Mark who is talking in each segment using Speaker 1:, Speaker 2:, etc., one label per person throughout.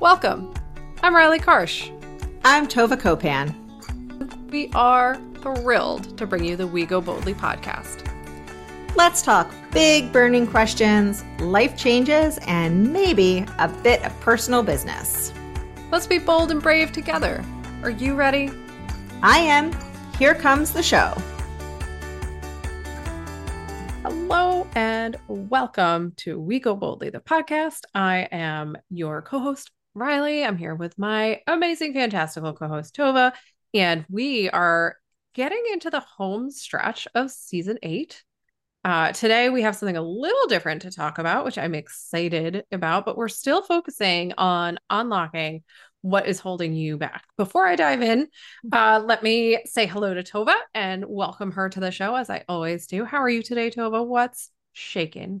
Speaker 1: Welcome. I'm Rielly Karsh.
Speaker 2: I'm Tovah Kopan.
Speaker 1: We are thrilled to bring you the We Go Boldly podcast.
Speaker 2: Let's talk big burning questions, life changes, and maybe a bit of personal business.
Speaker 1: Let's be bold and brave together. Are you ready?
Speaker 2: I am. Here comes the show.
Speaker 1: Hello and welcome to We Go Boldly, the podcast. I am your co host, Rielly. I'm here with my amazing, fantastical co host, Tovah, and we are getting into the home stretch of season eight. Uh, today, we have something a little different to talk about, which I'm excited about, but we're still focusing on unlocking what is holding you back. Before I dive in, uh, let me say hello to Tovah and welcome her to the show as I always do. How are you today, Tovah? What's shaking?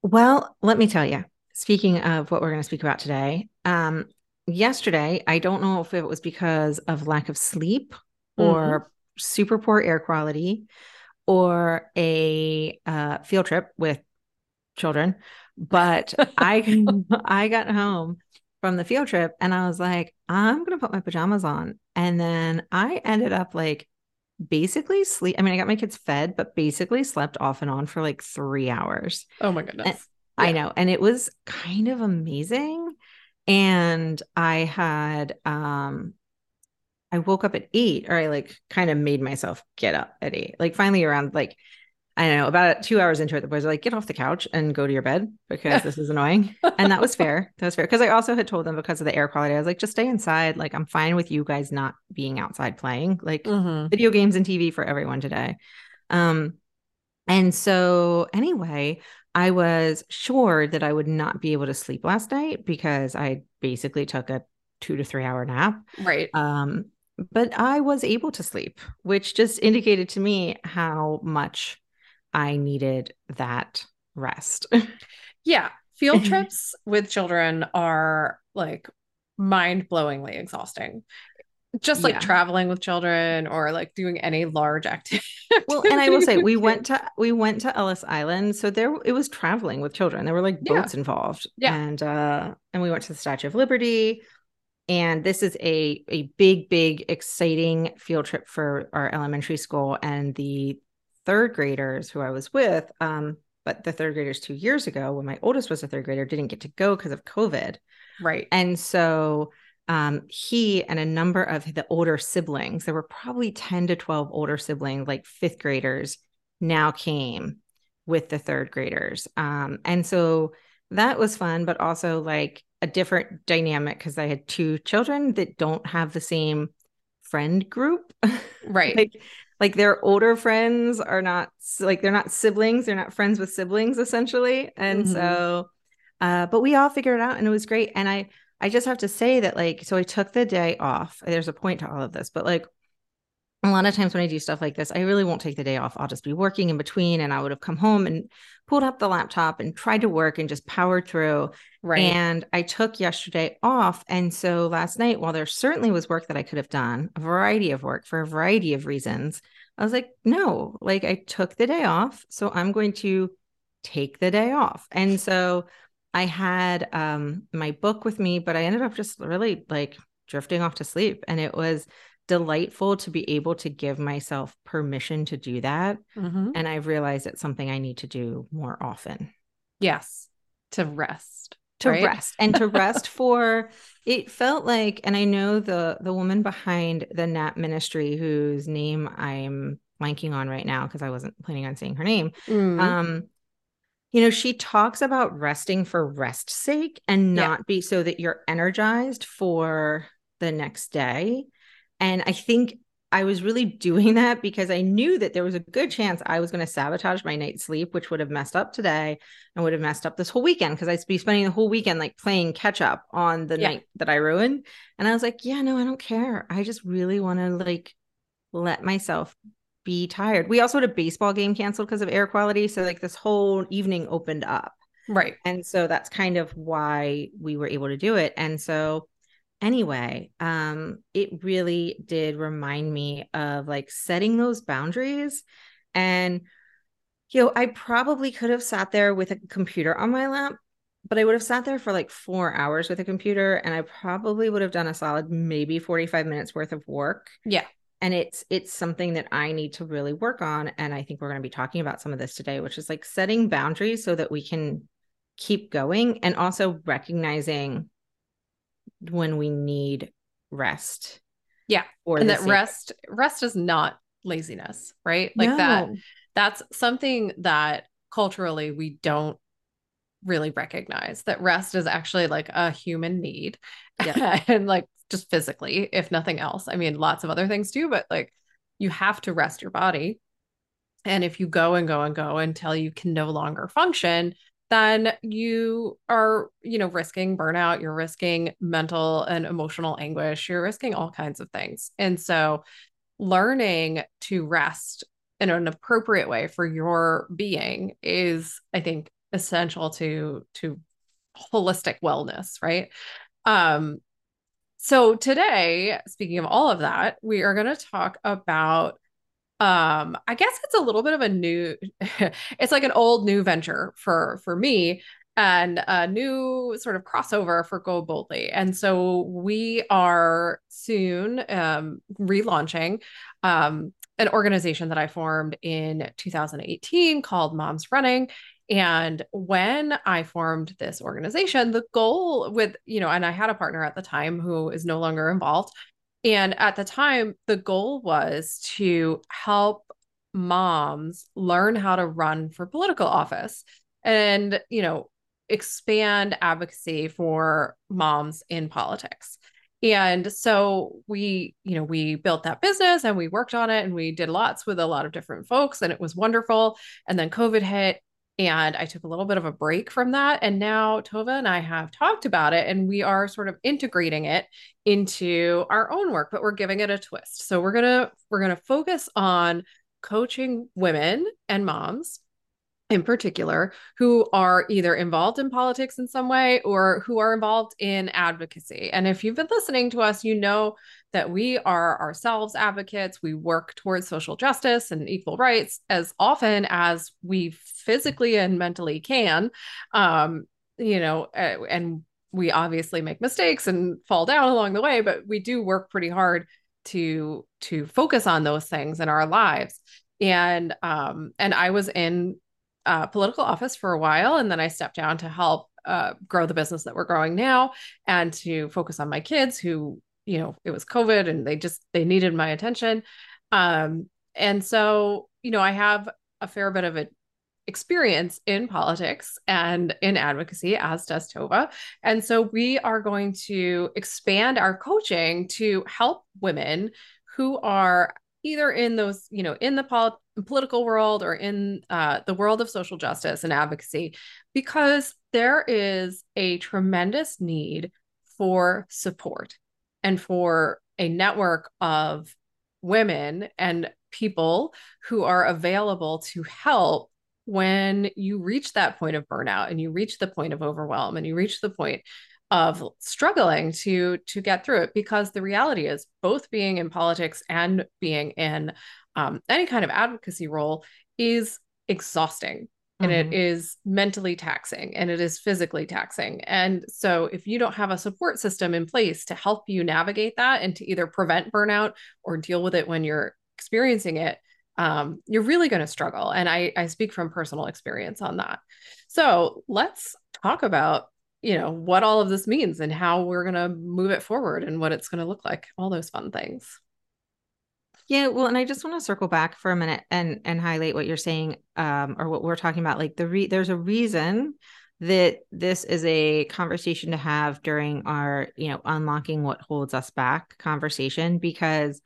Speaker 2: Well, let me tell you, speaking of what we're going to speak about today, um, yesterday, I don't know if it was because of lack of sleep or mm-hmm. super poor air quality or a uh, field trip with children, but I I got home from the field trip and I was like, I'm going to put my pajamas on. And then I ended up like basically sleep. I mean, I got my kids fed, but basically slept off and on for like three hours.
Speaker 1: Oh my goodness.
Speaker 2: Yeah. I know. And it was kind of amazing. And I had, um, I woke up at eight, or I like kind of made myself get up at eight. Like finally around like I don't know, about two hours into it, the boys are like, get off the couch and go to your bed because this is annoying. and that was fair. That was fair. Because I also had told them because of the air quality, I was like, just stay inside. Like, I'm fine with you guys not being outside playing, like mm-hmm. video games and TV for everyone today. Um, and so anyway, I was sure that I would not be able to sleep last night because I basically took a two to three hour nap.
Speaker 1: Right.
Speaker 2: Um, but I was able to sleep, which just indicated to me how much I needed that rest.
Speaker 1: yeah. Field trips with children are like mind blowingly exhausting. Just like yeah. traveling with children or like doing any large activity.
Speaker 2: Well, and I will say we went to we went to Ellis Island. So there it was traveling with children. There were like boats yeah. involved.
Speaker 1: Yeah.
Speaker 2: And uh and we went to the Statue of Liberty. And this is a a big, big, exciting field trip for our elementary school. And the third graders who I was with, um, but the third graders two years ago, when my oldest was a third grader, didn't get to go because of COVID.
Speaker 1: Right.
Speaker 2: And so um, he and a number of the older siblings, there were probably 10 to 12 older siblings, like fifth graders, now came with the third graders. Um, and so that was fun, but also like a different dynamic because I had two children that don't have the same friend group.
Speaker 1: Right.
Speaker 2: like like their older friends are not like they're not siblings they're not friends with siblings essentially and mm-hmm. so uh but we all figured it out and it was great and i i just have to say that like so i took the day off there's a point to all of this but like a lot of times when I do stuff like this, I really won't take the day off. I'll just be working in between. And I would have come home and pulled up the laptop and tried to work and just powered through.
Speaker 1: Right.
Speaker 2: And I took yesterday off. And so last night, while there certainly was work that I could have done, a variety of work for a variety of reasons, I was like, no, like I took the day off. So I'm going to take the day off. And so I had um my book with me, but I ended up just really like drifting off to sleep. And it was delightful to be able to give myself permission to do that. Mm-hmm. And I've realized it's something I need to do more often.
Speaker 1: Yes, to rest.
Speaker 2: To right? rest and to rest for it felt like and I know the the woman behind the Nap Ministry whose name I'm blanking on right now because I wasn't planning on saying her name. Mm. Um you know, she talks about resting for rest's sake and not yeah. be so that you're energized for the next day. And I think I was really doing that because I knew that there was a good chance I was going to sabotage my night's sleep, which would have messed up today and would have messed up this whole weekend because I'd be spending the whole weekend like playing catch up on the yeah. night that I ruined. And I was like, yeah, no, I don't care. I just really want to like let myself be tired. We also had a baseball game canceled because of air quality. So like this whole evening opened up.
Speaker 1: Right.
Speaker 2: And so that's kind of why we were able to do it. And so anyway, um, it really did remind me of like setting those boundaries. And, you know, I probably could have sat there with a computer on my lap, but I would have sat there for like four hours with a computer and I probably would have done a solid maybe 45 minutes worth of work.
Speaker 1: Yeah.
Speaker 2: And it's it's something that I need to really work on. And I think we're going to be talking about some of this today, which is like setting boundaries so that we can keep going and also recognizing when we need rest.
Speaker 1: Yeah. Or and that rest rest is not laziness, right? Like no. that that's something that culturally we don't really recognize that rest is actually like a human need yeah. and like just physically if nothing else. I mean lots of other things too but like you have to rest your body. And if you go and go and go until you can no longer function then you are you know risking burnout you're risking mental and emotional anguish you're risking all kinds of things. And so learning to rest in an appropriate way for your being is i think essential to to holistic wellness right? Um so today speaking of all of that we are going to talk about um i guess it's a little bit of a new it's like an old new venture for for me and a new sort of crossover for go boldly. And so we are soon um relaunching um an organization that i formed in 2018 called moms running and when I formed this organization, the goal with, you know, and I had a partner at the time who is no longer involved. And at the time, the goal was to help moms learn how to run for political office and, you know, expand advocacy for moms in politics. And so we, you know, we built that business and we worked on it and we did lots with a lot of different folks and it was wonderful. And then COVID hit and I took a little bit of a break from that. And now Tovah and I have talked about it and we are sort of integrating it into our own work, but we're giving it a twist. So we're to we're to focus on coaching women and moms in particular who are either involved in politics in some way or who are involved in advocacy. And if you've been listening to us, you know that we are ourselves advocates. We work towards social justice and equal rights as often as we physically and mentally can. Um, you know, and we obviously make mistakes and fall down along the way, but we do work pretty hard to to focus on those things in our lives and um and i was in uh, political office for a while, and then I stepped down to help uh, grow the business that we're growing now, and to focus on my kids who, you know, it was COVID and they just they needed my attention. Um, and so, you know, I have a fair bit of experience in politics and in advocacy, as does Tovah. And so we are going to expand our coaching to help women who are either in those, you know, in the pol- political world or in uh, the world of social justice and advocacy, because there is a tremendous need for support and for a network of women and people who are available to help when you reach that point of burnout and you reach the point of overwhelm and you reach the point of struggling to to get through it because the reality is both being in politics and being in um, any kind of advocacy role is exhausting and mm-hmm. it is mentally taxing and it is physically taxing. And so, if you don't have a support system in place to help you navigate that and to either prevent burnout or deal with it when you're experiencing it, um, you're really going to struggle. And I, I speak from personal experience on that. So, let's talk about you know what all of this means and how we're going to move it forward and what it's going to look like all those fun things.
Speaker 2: Yeah well and i just want to circle back for a minute and and highlight what you're saying um or what we're talking about like the re- there's a reason that this is a conversation to have during our you know unlocking what holds us back conversation because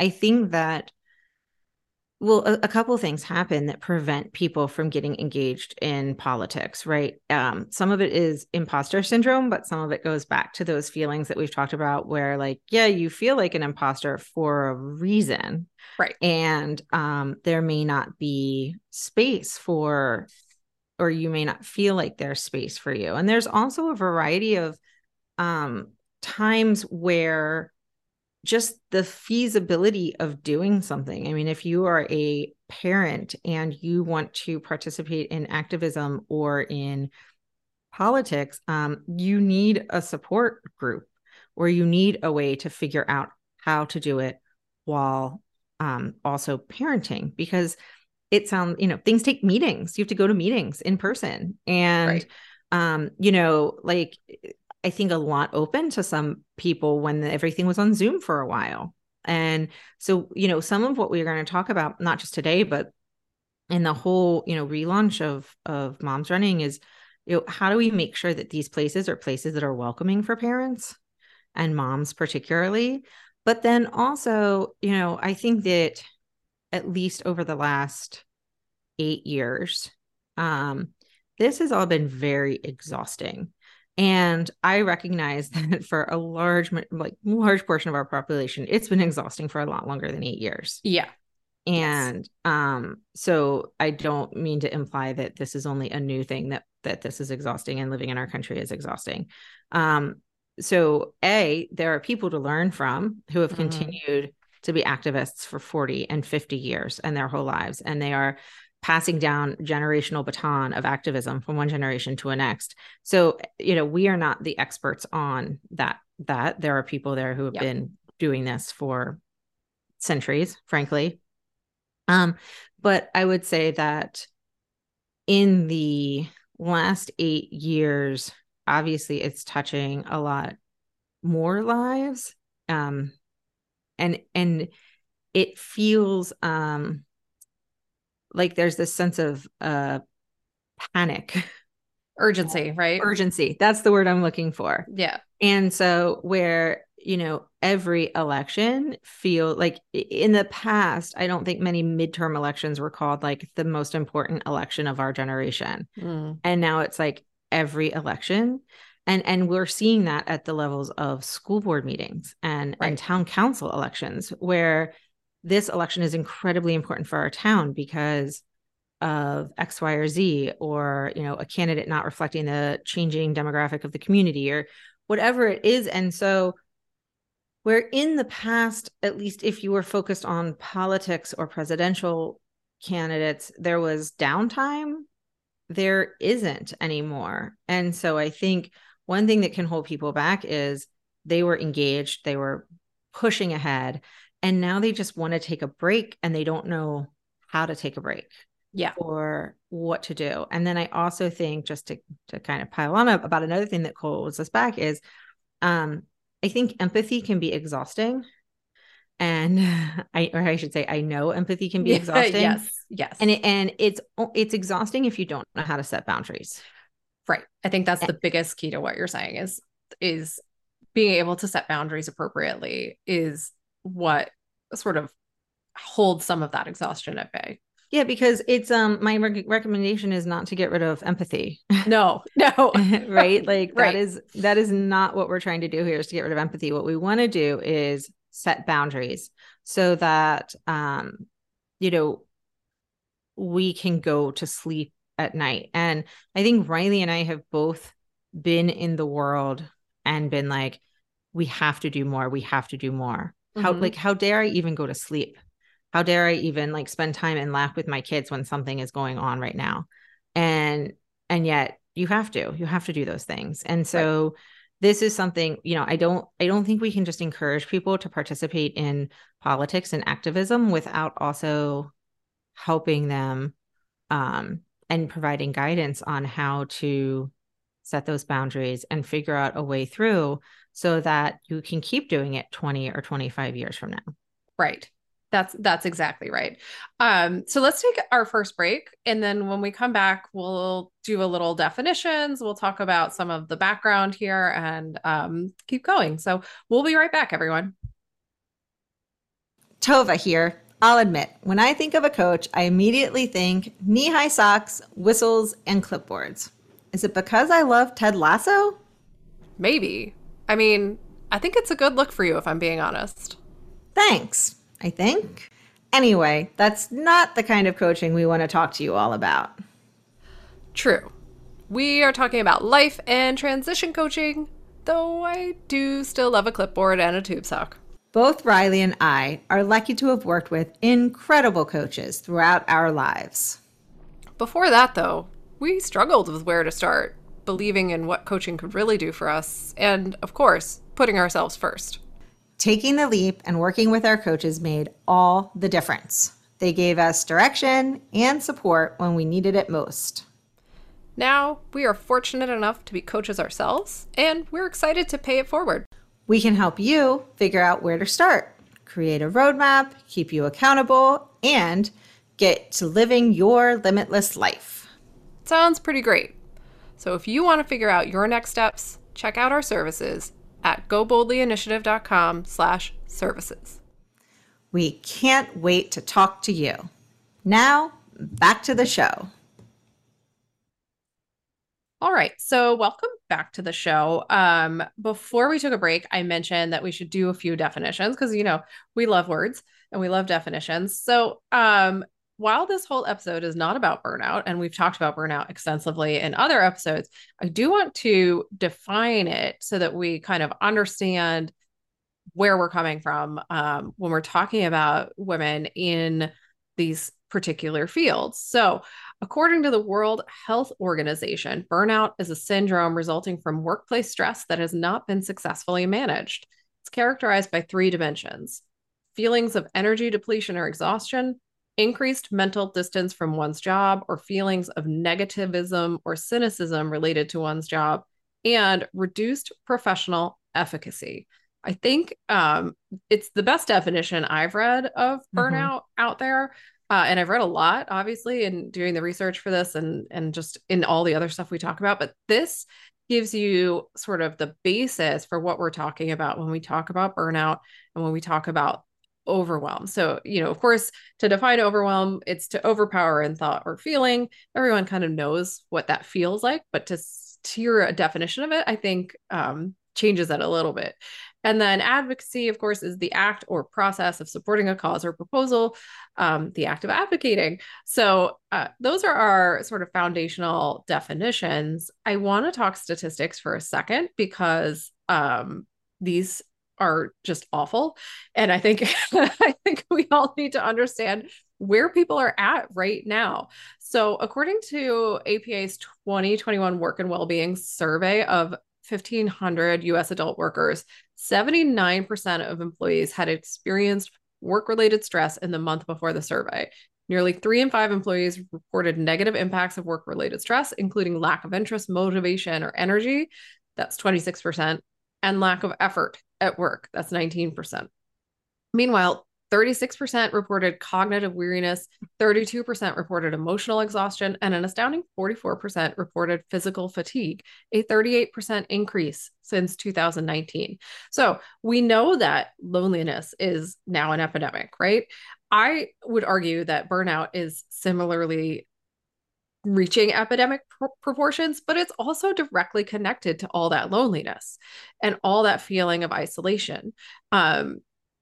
Speaker 2: i think that well a, a couple things happen that prevent people from getting engaged in politics right? Um, some of it is imposter syndrome but some of it goes back to those feelings that we've talked about where like yeah you feel like an imposter for a reason
Speaker 1: right.
Speaker 2: and um, there may not be space for or you may not feel like there's space for you. And there's also a variety of um, times where just the feasibility of doing something. I mean, if you are a parent and you want to participate in activism or in politics, um, you need a support group or you need a way to figure out how to do it while um, also parenting because it sounds you know things take meetings you have to go to meetings in person and right. um you know like i think a lot open to some people when everything was on zoom for a while and so you know some of what we're going to talk about not just today but in the whole you know relaunch of of moms running is you know how do we make sure that these places are places that are welcoming for parents and moms particularly but then also you know i think that at least over the last eight years, um, this has all been very exhausting. And I recognize that for a large, like large portion of our population, it's been exhausting for a lot longer than eight years.
Speaker 1: Yeah.
Speaker 2: And yes. um, so I don't mean to imply that this is only a new thing that that this is exhausting and living in our country is exhausting. Um, so a there are people to learn from who have mm-hmm. continued to be activists for 40 and 50 years and their whole lives. And they are passing down generational baton of activism from one generation to a next. So, you know, we are not the experts on that that there are people there who have yep. been doing this for centuries, frankly. Um, but I would say that in the last 8 years, obviously it's touching a lot more lives. Um, and and it feels um like there's this sense of uh panic
Speaker 1: urgency right?
Speaker 2: Urgency. That's the word i'm looking for.
Speaker 1: Yeah.
Speaker 2: And so where you know every election feel like in the past i don't think many midterm elections were called like the most important election of our generation. Mm. and now it's like every election. And and we're seeing that at the levels of school board meetings and right. and town council elections where this election is incredibly important for our town because of x y or z or you know a candidate not reflecting the changing demographic of the community or whatever it is. And so where in the past at least if you were focused on politics or presidential candidates there was downtime there isn't anymore. And so i think one thing that can hold people back is they were engaged, they were pushing ahead, and now they just want to take a break and they don't know how to take a break.
Speaker 1: Yeah.
Speaker 2: Or what to do. And then I also think just to to kind of pile on about another thing that holds us back is um I think empathy can be exhausting. And I or I should say I know empathy can be exhausting.
Speaker 1: yes. Yes.
Speaker 2: And it, and it's it's exhausting if you don't know how to set boundaries.
Speaker 1: Right. I think that's the biggest key to what you're saying is is being able to set boundaries appropriately is what sort of holds some of that exhaustion at bay.
Speaker 2: Yeah, because it's um my re- recommendation is not to get rid of empathy.
Speaker 1: No, no,
Speaker 2: right? Like right. that is that is not what we're trying to do here is to get rid of empathy. What we want to do is set boundaries so that um you know we can go to sleep at night. And I think Rielly and I have both been in the world and been like, we have to do more. We have to do more. Mm-hmm. How like how dare I even go to sleep? How dare I even like spend time and laugh with my kids when something is going on right now? And and yet you have to. You have to do those things. And so right. this is something, you know, I don't I don't think we can just encourage people to participate in politics and activism without also helping them um and providing guidance on how to set those boundaries and figure out a way through so that you can keep doing it 20 or 25 years from now.
Speaker 1: Right. That's that's exactly right. Um, so let's take our first break, and then when we come back, we'll do a little definitions. We'll talk about some of the background here and um, keep going. So we'll be right back, everyone.
Speaker 2: Tovah here. I'll admit, when I think of a coach, I immediately think knee high socks, whistles, and clipboards. Is it because I love Ted Lasso?
Speaker 1: Maybe. I mean, I think it's a good look for you, if I'm being honest.
Speaker 2: Thanks, I think. Anyway, that's not the kind of coaching we want to talk to you all about.
Speaker 1: True. We are talking about life and transition coaching, though I do still love a clipboard and a tube sock.
Speaker 2: Both Rielly and I are lucky to have worked with incredible coaches throughout our lives.
Speaker 1: Before that, though, we struggled with where to start. Believing in what coaching could really do for us, and of course, putting ourselves first.
Speaker 2: Taking the leap and working with our coaches made all the difference. They gave us direction and support when we needed it most.
Speaker 1: Now, we are fortunate enough to be coaches ourselves, and we're excited to pay it forward.
Speaker 2: We can help you figure out where to start, create a roadmap, keep you accountable, and get to living your limitless life.
Speaker 1: Sounds pretty great. So if you want to figure out your next steps, check out our services at goboldlyinitiative.com slash services.
Speaker 2: We can't wait to talk to you. Now, back to the show.
Speaker 1: All right. So, welcome back to the show. Um, before we took a break, I mentioned that we should do a few definitions because, you know, we love words and we love definitions. So, um, while this whole episode is not about burnout, and we've talked about burnout extensively in other episodes, I do want to define it so that we kind of understand where we're coming from um, when we're talking about women in these particular fields. So, according to the World Health Organization, burnout is a syndrome resulting from workplace stress that has not been successfully managed. It's characterized by three dimensions feelings of energy depletion or exhaustion, increased mental distance from one's job, or feelings of negativism or cynicism related to one's job, and reduced professional efficacy. I think um, it's the best definition I've read of mm-hmm. burnout mm-hmm. out there. Uh, and I've read a lot, obviously, in doing the research for this and and just in all the other stuff we talk about. But this gives you sort of the basis for what we're talking about when we talk about burnout and when we talk about overwhelm. So, you know, of course, to define overwhelm, it's to overpower in thought or feeling. Everyone kind of knows what that feels like, but to to your definition of it, I think um, changes that a little bit. And then advocacy, of course, is the act or process of supporting a cause or proposal, um, the act of advocating. So uh, those are our sort of foundational definitions. I want to talk statistics for a second because um, these are just awful, and I think I think we all need to understand where people are at right now. So, according to APA's 2021 Work and Wellbeing Survey of 1,500 US adult workers, 79% of employees had experienced work related stress in the month before the survey. Nearly three in five employees reported negative impacts of work related stress, including lack of interest, motivation, or energy. That's 26%, and lack of effort at work. That's 19%. Meanwhile, 36% reported cognitive weariness, 32% reported emotional exhaustion, and an astounding 44% reported physical fatigue, a 38% increase since 2019. So we know that loneliness is now an epidemic, right? I would argue that burnout is similarly reaching epidemic pr- proportions, but it's also directly connected to all that loneliness and all that feeling of isolation. Um,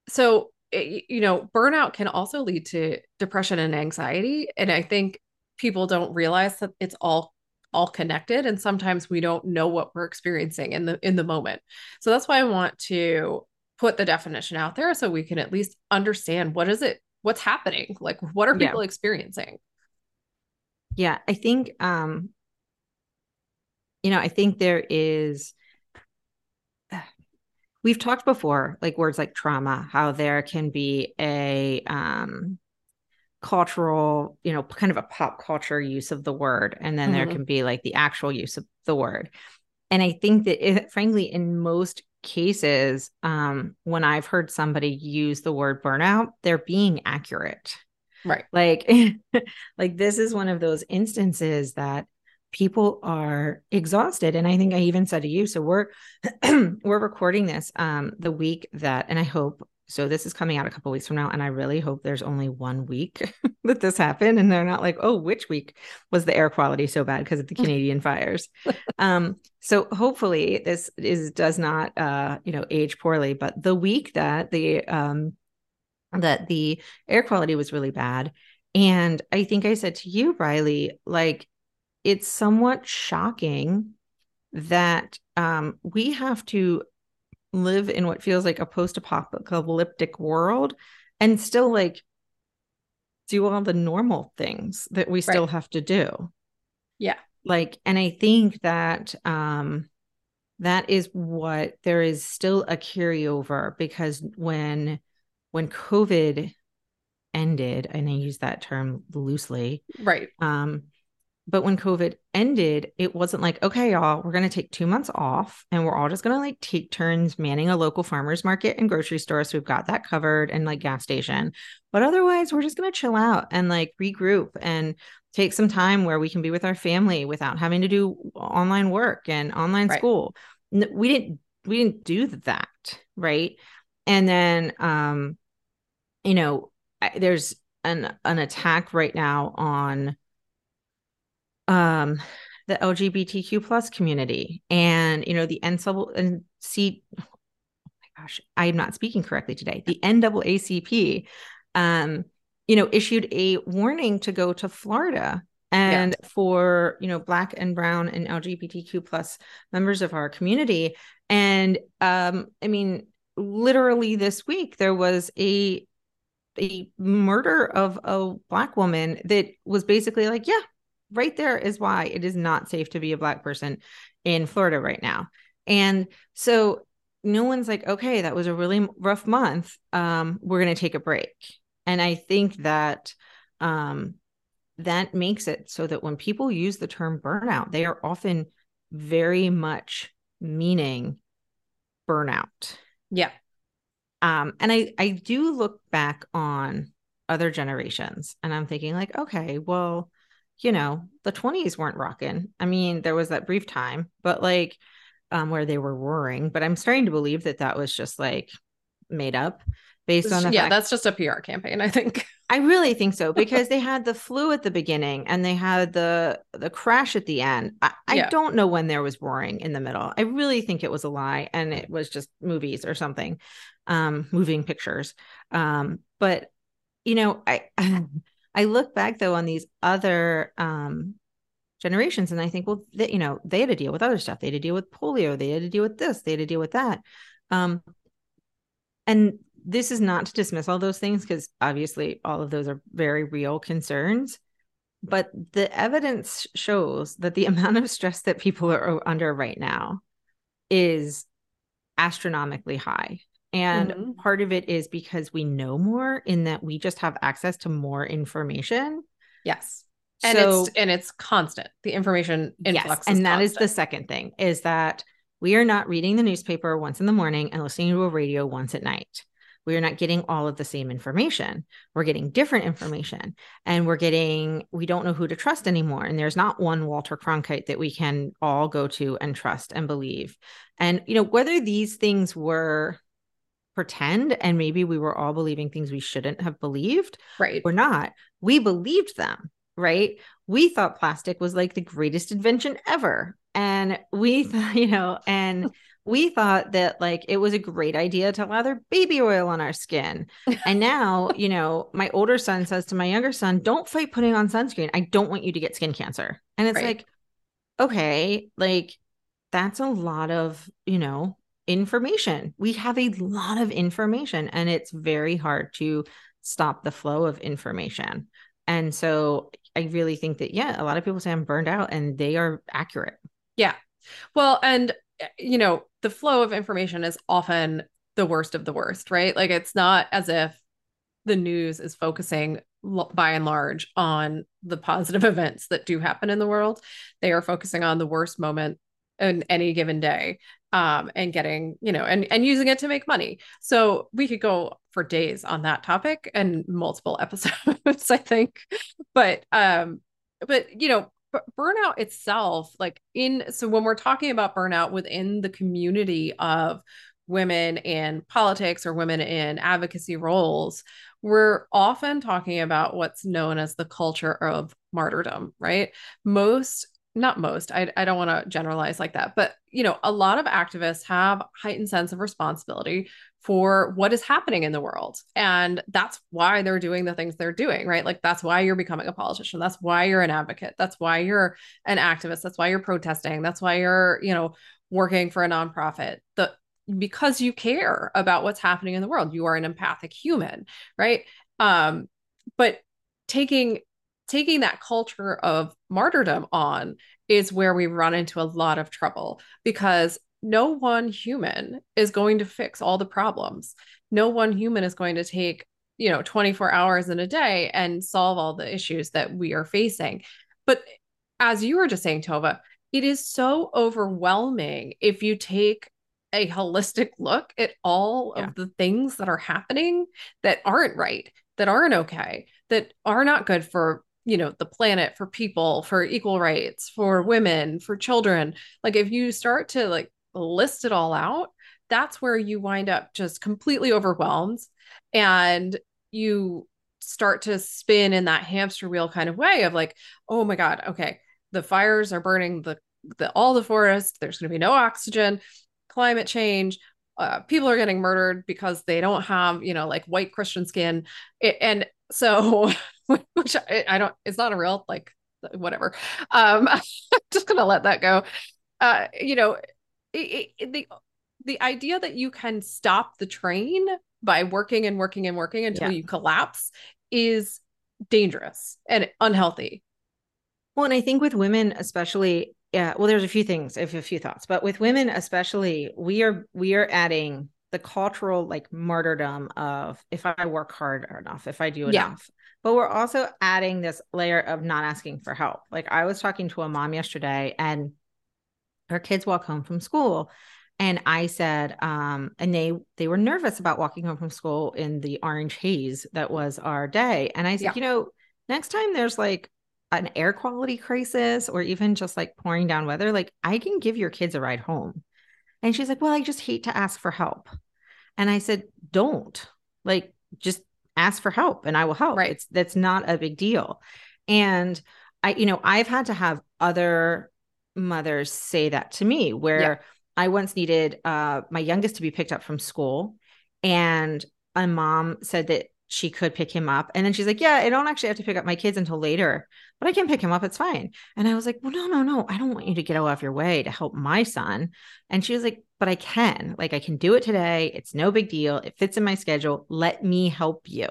Speaker 1: so you know, burnout can also lead to depression and anxiety. And I think people don't realize that it's all all connected and sometimes we don't know what we're experiencing in the in the moment so that's why i want to put the definition out there so we can at least understand what is it what's happening like what are people yeah. experiencing
Speaker 2: yeah i think um you know i think there is we've talked before like words like trauma how there can be a um cultural you know kind of a pop culture use of the word and then mm-hmm. there can be like the actual use of the word and i think that it, frankly in most cases um when i've heard somebody use the word burnout they're being accurate
Speaker 1: right.
Speaker 2: Like like this is one of those instances that people are exhausted and i think i even said to you so we're we're recording this um the week that and i hope so this is coming out a couple weeks from now and i really hope there's only one week that this happened and they're not like oh which week was the air quality so bad because of the canadian fires? Um so hopefully this is does not uh you know age poorly but the week that the um that the air quality was really bad and i think i said to you rielly like it's somewhat shocking that um, we have to live in what feels like a post-apocalyptic world and still like do all the normal things that we still right. have to do.
Speaker 1: Yeah.
Speaker 2: like and i think that um that is what there is still a carryover because when when covid ended and i use that term loosely
Speaker 1: right.
Speaker 2: um but when covid ended it wasn't like okay y'all we're going to take 2 months off and we're all just going to like take turns manning a local farmers market and grocery store so we've got that covered and like gas station. But otherwise we're just going to chill out and like regroup and take some time where we can be with our family without having to do online work and online right. school. We didn't we didn't do that right? And then um you know there's an an attack right now on um the lgbtq plus community. And you know the ncc oh my gosh i'm not speaking correctly today. The naacp um you know issued a warning to go to florida and yeah. for you know black and brown and lgbtq plus members of our community. And um i mean literally this week there was a a murder of a black woman that was basically like yeah right there is why it is not safe to be a black person in florida right now and so no one's like okay that was a really rough month um we're going to take a break and i think that um that makes it so that when people use the term burnout, they are often very much meaning burnout.
Speaker 1: Yeah.
Speaker 2: Um, and I I do look back on other generations and I'm thinking like, okay, well, you know, the 20s weren't rocking. I mean, there was that brief time, but like um where they were roaring, but I'm starting to believe that that was just like made up based on the
Speaker 1: yeah
Speaker 2: fact-
Speaker 1: that's just a pr campaign i think
Speaker 2: i really think so because they had the flu at the beginning and they had the the crash at the end i, yeah. I don't know when there was roaring in the middle i really think it was a lie and it was just movies or something um moving pictures. Um but you know i i look back though on these other um generations and i think well that you know they had to deal with other stuff. They had to deal with polio. They had to deal with this. They had to deal with that. Um and this is not to dismiss all those things because obviously all of those are very real concerns but the evidence shows that the amount of stress that people are under right now is astronomically high and mm-hmm. part of it is because we know more in that we just have access to more information
Speaker 1: yes and so, it's and it's constant the information influx yes,
Speaker 2: and that
Speaker 1: constant.
Speaker 2: is the second thing is that we are not reading the newspaper once in the morning and listening to a radio once at night we are not getting all of the same information. We're getting different information and we're getting, we don't know who to trust anymore. And there's not one Walter Cronkite that we can all go to and trust and believe. And, you know, whether these things were pretend and maybe we were all believing things we shouldn't have believed
Speaker 1: right
Speaker 2: or not, we believed them right? We thought plastic was like the greatest invention ever. And we mm. thought, you know, and we thought that like it was a great idea to lather baby oil on our skin. And now, you know, my older son says to my younger son, don't fight putting on sunscreen. I don't want you to get skin cancer. And it's right. like, okay, like that's a lot of, you know, information. We have a lot of information and it's very hard to stop the flow of information. And so I really think that, yeah, a lot of people say I'm burned out and they are accurate.
Speaker 1: Yeah. Well, and Eh, you know, the flow of information is often the worst of the worst, right? Like it's not as if the news is focusing by and large on the positive events that do happen in the world. They are focusing on the worst moment in any given day um, and getting, you know, and, and using it to make money. So we could go for days on that topic and multiple episodes, I think. But, um, but, you know, burnout itself like in so when we're talking about burnout within the community of women in politics or women in advocacy roles we're often talking about what's known as the culture of martyrdom right most not most i, I don't want to generalize like that but you know a lot of activists have heightened sense of responsibility for what is happening in the world and that's why they're doing the things they're doing right? Like that's why you're becoming a politician that's why you're an advocate that's why you're an activist that's why you're protesting that's why you're you know working for a nonprofit. The because you care about what's happening in the world you are an empathic human right? Um but taking taking that culture of martyrdom on is where we run into a lot of trouble because no one human is going to fix all the problems. No one human is going to take, you know, 24 hours in a day and solve all the issues that we are facing. But as you were just saying, Tovah, it is so overwhelming if you take a holistic look at all yeah. of the things that are happening that aren't right, that aren't okay, that are not good for you know the planet for people for equal rights for women for children. Like if you start to like list it all out that's where you wind up just completely overwhelmed and you start to spin in that hamster wheel kind of way of like oh my god okay the fires are burning the, the all the forest. There's going to be no oxygen climate change uh, people are getting murdered because they don't have you know like white christian skin. It, and so which I, I, don't it's not a real like whatever um i'm just gonna let that go uh you know it, it, the the idea that you can stop the train by working and working and working until yeah. you collapse is dangerous and unhealthy
Speaker 2: well and i think with women especially yeah well there's a few things a few thoughts but with women especially we are we are adding the cultural like martyrdom of if I work hard enough, if I do enough. But we're also adding this layer of not asking for help. Like I was talking to a mom yesterday and her kids walk home from school and I said um and they they were nervous about walking home from school in the orange haze that was our day and I said, yeah. you know, next time there's like an air quality crisis or even just like pouring down weather, like I can give your kids a ride home. And she's like, Well, I just hate to ask for help. And I said, Don't like just ask for help and I will help. Right. It's that's not a big deal. And I, you know, I've had to have other mothers say that to me where yeah. I once needed uh my youngest to be picked up from school and a mom said that she could pick him up. And then she's like, Yeah, I don't actually have to pick up my kids until later, but I can pick him up. It's fine. And I was like, Well, no, no, no. I don't want you to get out of your way to help my son. And she was like, But I can. Like, I can do it today. It's no big deal. It fits in my schedule. Let me help you.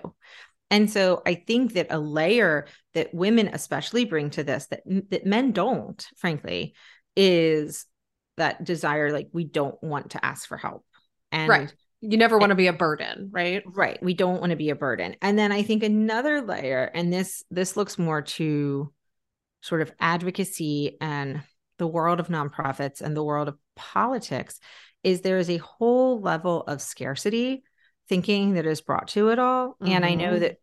Speaker 2: And so I think that a layer that women especially bring to this that, that men don't, frankly, is that desire like we don't want to ask for help. And
Speaker 1: right you never want to be a burden right
Speaker 2: right we don't want to be a burden and then i think another layer and this this looks more to sort of advocacy and the world of nonprofits and the world of politics is there is a whole level of scarcity thinking that is brought to it all mm-hmm. and i know mm-hmm. that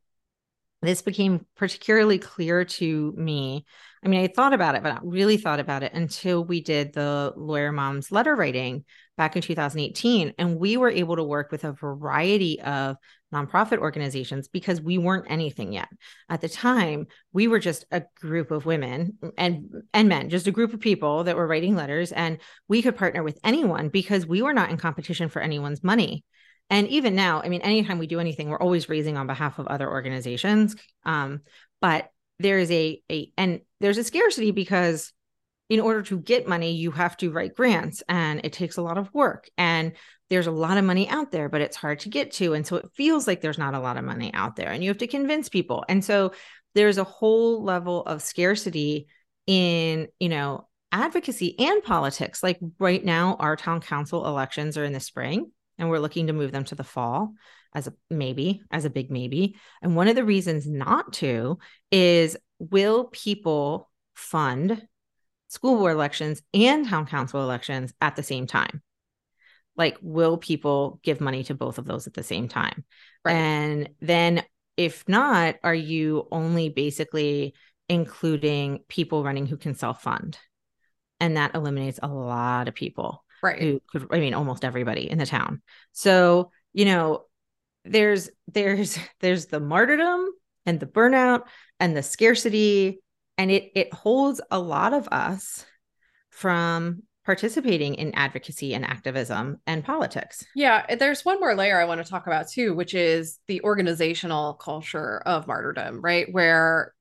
Speaker 2: this became particularly clear to me. I mean, I thought about it, but not really thought about it until we did the Lawyer Moms letter writing back in 2018. And we were able to work with a variety of nonprofit organizations because we weren't anything yet. At the time, we were just a group of women and and men, just a group of people that were writing letters and we could partner with anyone because we were not in competition for anyone's money and even now i mean anytime we do anything we're always raising on behalf of other organizations um, but there is a a and there's a scarcity because in order to get money you have to write grants and it takes a lot of work and there's a lot of money out there but it's hard to get to and so it feels like there's not a lot of money out there and you have to convince people and so there's a whole level of scarcity in you know advocacy and politics like right now our town council elections are in the spring and we're looking to move them to the fall as a maybe, as a big maybe. And one of the reasons not to is will people fund school board elections and town council elections at the same time? Like, will people give money to both of those at the same time? Right. And then, if not, are you only basically including people running who can self fund? And that eliminates a lot of people
Speaker 1: right
Speaker 2: who could i mean almost everybody in the town so you know there's there's there's the martyrdom and the burnout and the scarcity and it it holds a lot of us from participating in advocacy and activism and politics.
Speaker 1: Yeah, there's one more layer I want to talk about too, which is the organizational culture of martyrdom, right? Where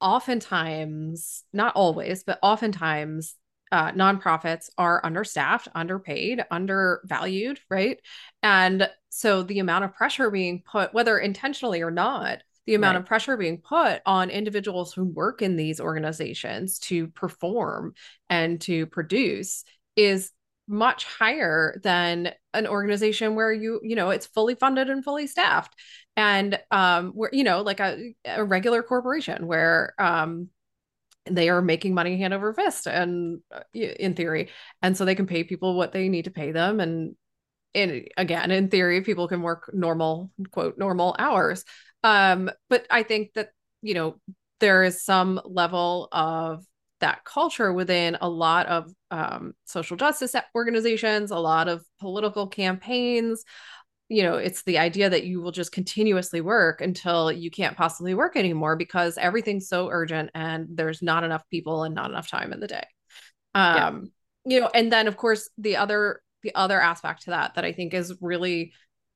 Speaker 1: oftentimes, not always, but oftentimes uh, nonprofits are understaffed, underpaid, undervalued, right? And so the amount of pressure being put, whether intentionally or not, the amount
Speaker 2: Right.
Speaker 1: of pressure being put on individuals who work in these organizations to perform and to produce is much higher than an organization where you you know it's fully funded and fully staffed. And um where you know like a, a regular corporation where um they are making money hand over fist and uh, in theory. And so they can pay people what they need to pay them. And in again in theory people can work normal quote normal hours um but i think that you know there is some level of that culture within a lot of um, social justice organizations a lot of political campaigns you know it's the idea that you will just continuously work until you can't possibly work anymore because everything's so urgent and there's not enough people and not enough time in the day um yeah. you know and then of course the other the other aspect to that that I think is really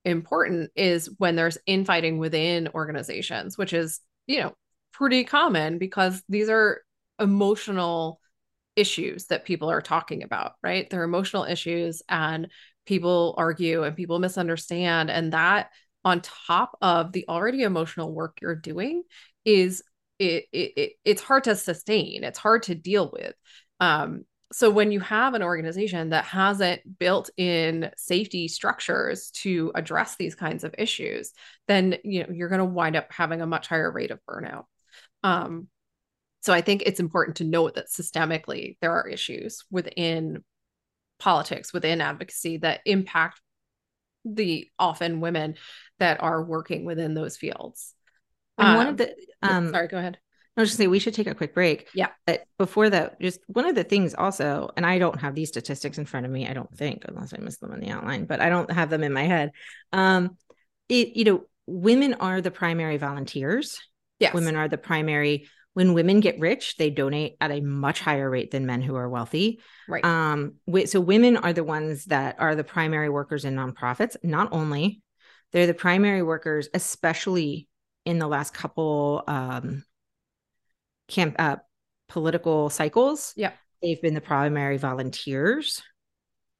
Speaker 1: important is when there's infighting within organizations, which is, you know, pretty common because these are emotional issues that people are talking about, right? They're emotional issues and people argue and people misunderstand. And that on top of the already emotional work you're doing is it, it, it it's hard to sustain. It's hard to deal with. Um, so when you have an organization that hasn't built in safety structures to address these kinds of issues then you know you're going to wind up having a much higher rate of burnout. Um, so i think it's important to note that systemically there are issues within politics within advocacy that impact the often women that are working within those fields.
Speaker 2: And um, one of the
Speaker 1: um, sorry go ahead
Speaker 2: I was just say we should take a quick break.
Speaker 1: Yeah.
Speaker 2: But before that, just one of the things also, and I don't have these statistics in front of me, I don't think, unless I missed them in the outline, but I don't have them in my head. Um, it, you know, women are the primary volunteers.
Speaker 1: Yes.
Speaker 2: Women are the primary when women get rich, they donate at a much higher rate than men who are wealthy.
Speaker 1: Right.
Speaker 2: Um, so women are the ones that are the primary workers in nonprofits. Not only they're the primary workers, especially in the last couple um, camp uh, political cycles.
Speaker 1: Yeah.
Speaker 2: They've been the primary volunteers.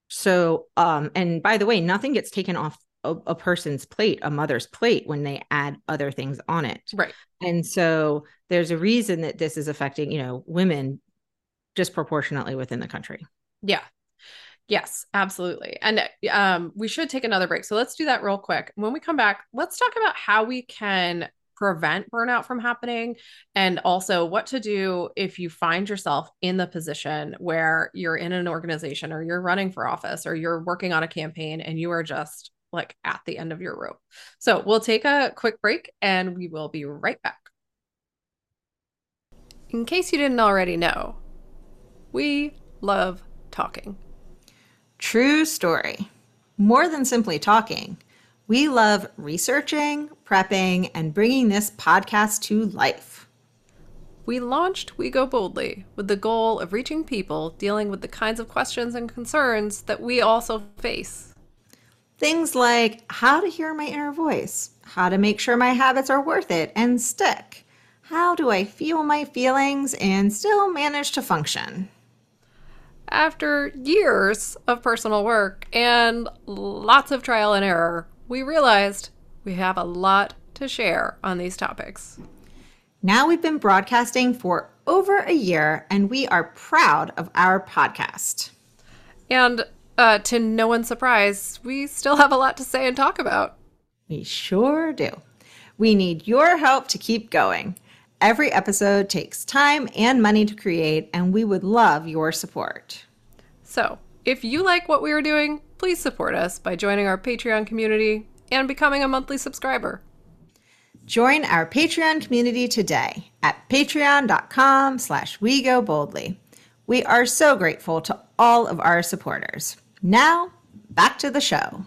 Speaker 2: So, um, and by the way, nothing gets taken off a, a, person's plate, a mother's plate, when they add other things on it.
Speaker 1: Right.
Speaker 2: And so there's a reason that this is affecting, you know, women disproportionately within the country.
Speaker 1: Yeah. Yes, absolutely. And um, we should take another break. So let's do that real quick. When we come back, let's talk about how we can prevent burnout from happening and also what to do if you find yourself in the position where you're in an organization or you're running for office or you're working on a campaign and you are just like at the end of your rope. So we'll take a quick break and we will be right back. In case you didn't already know, we love talking.
Speaker 2: True story. More than simply talking. We love researching, prepping, and bringing this podcast to life.
Speaker 1: We launched We Go Boldly with the goal of reaching people dealing with the kinds of questions and concerns that we also face.
Speaker 2: Things like how to hear my inner voice, how to make sure my habits are worth it and stick, how do I feel my feelings and still manage to function.
Speaker 1: After years of personal work and lots of trial and error, we realized we have a lot to share on these topics.
Speaker 2: Now we've been broadcasting for over a year and we are proud of our podcast.
Speaker 1: And uh, to no one's surprise, we still have a lot to say and talk about.
Speaker 2: We sure do. We need your help to keep going. Every episode takes time and money to create, and we would love your support.
Speaker 1: So, if you like what we are doing, please support us by joining our Patreon community and becoming a monthly subscriber.
Speaker 2: Join our Patreon community today at patreon.com slash we go boldly. We are so grateful to all of our supporters. Now, back to the show.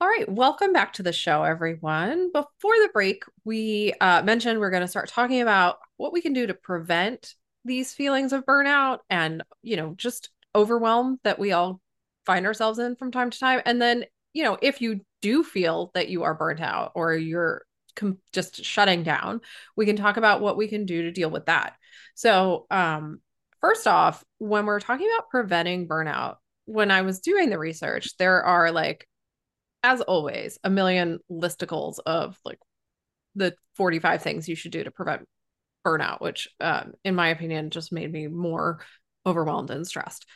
Speaker 1: All right, welcome back to the show, everyone. Before the break, we uh, mentioned we're going to start talking about what we can do to prevent these feelings of burnout and, you know, just overwhelm that we all find ourselves in from time to time. And then, you know, if you do feel that you are burnt out or you're com- just shutting down, we can talk about what we can do to deal with that. So, um, first off, when we're talking about preventing burnout, when I was doing the research, there are like as always, a million listicles of like the 45 things you should do to prevent burnout, which, um, in my opinion, just made me more overwhelmed and stressed.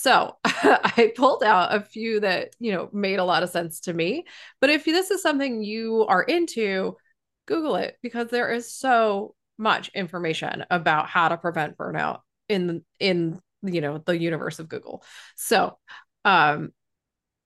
Speaker 1: So I pulled out a few that, you know, made a lot of sense to me. But if this is something you are into, Google it because there is so much information about how to prevent burnout in in you know the universe of Google. So um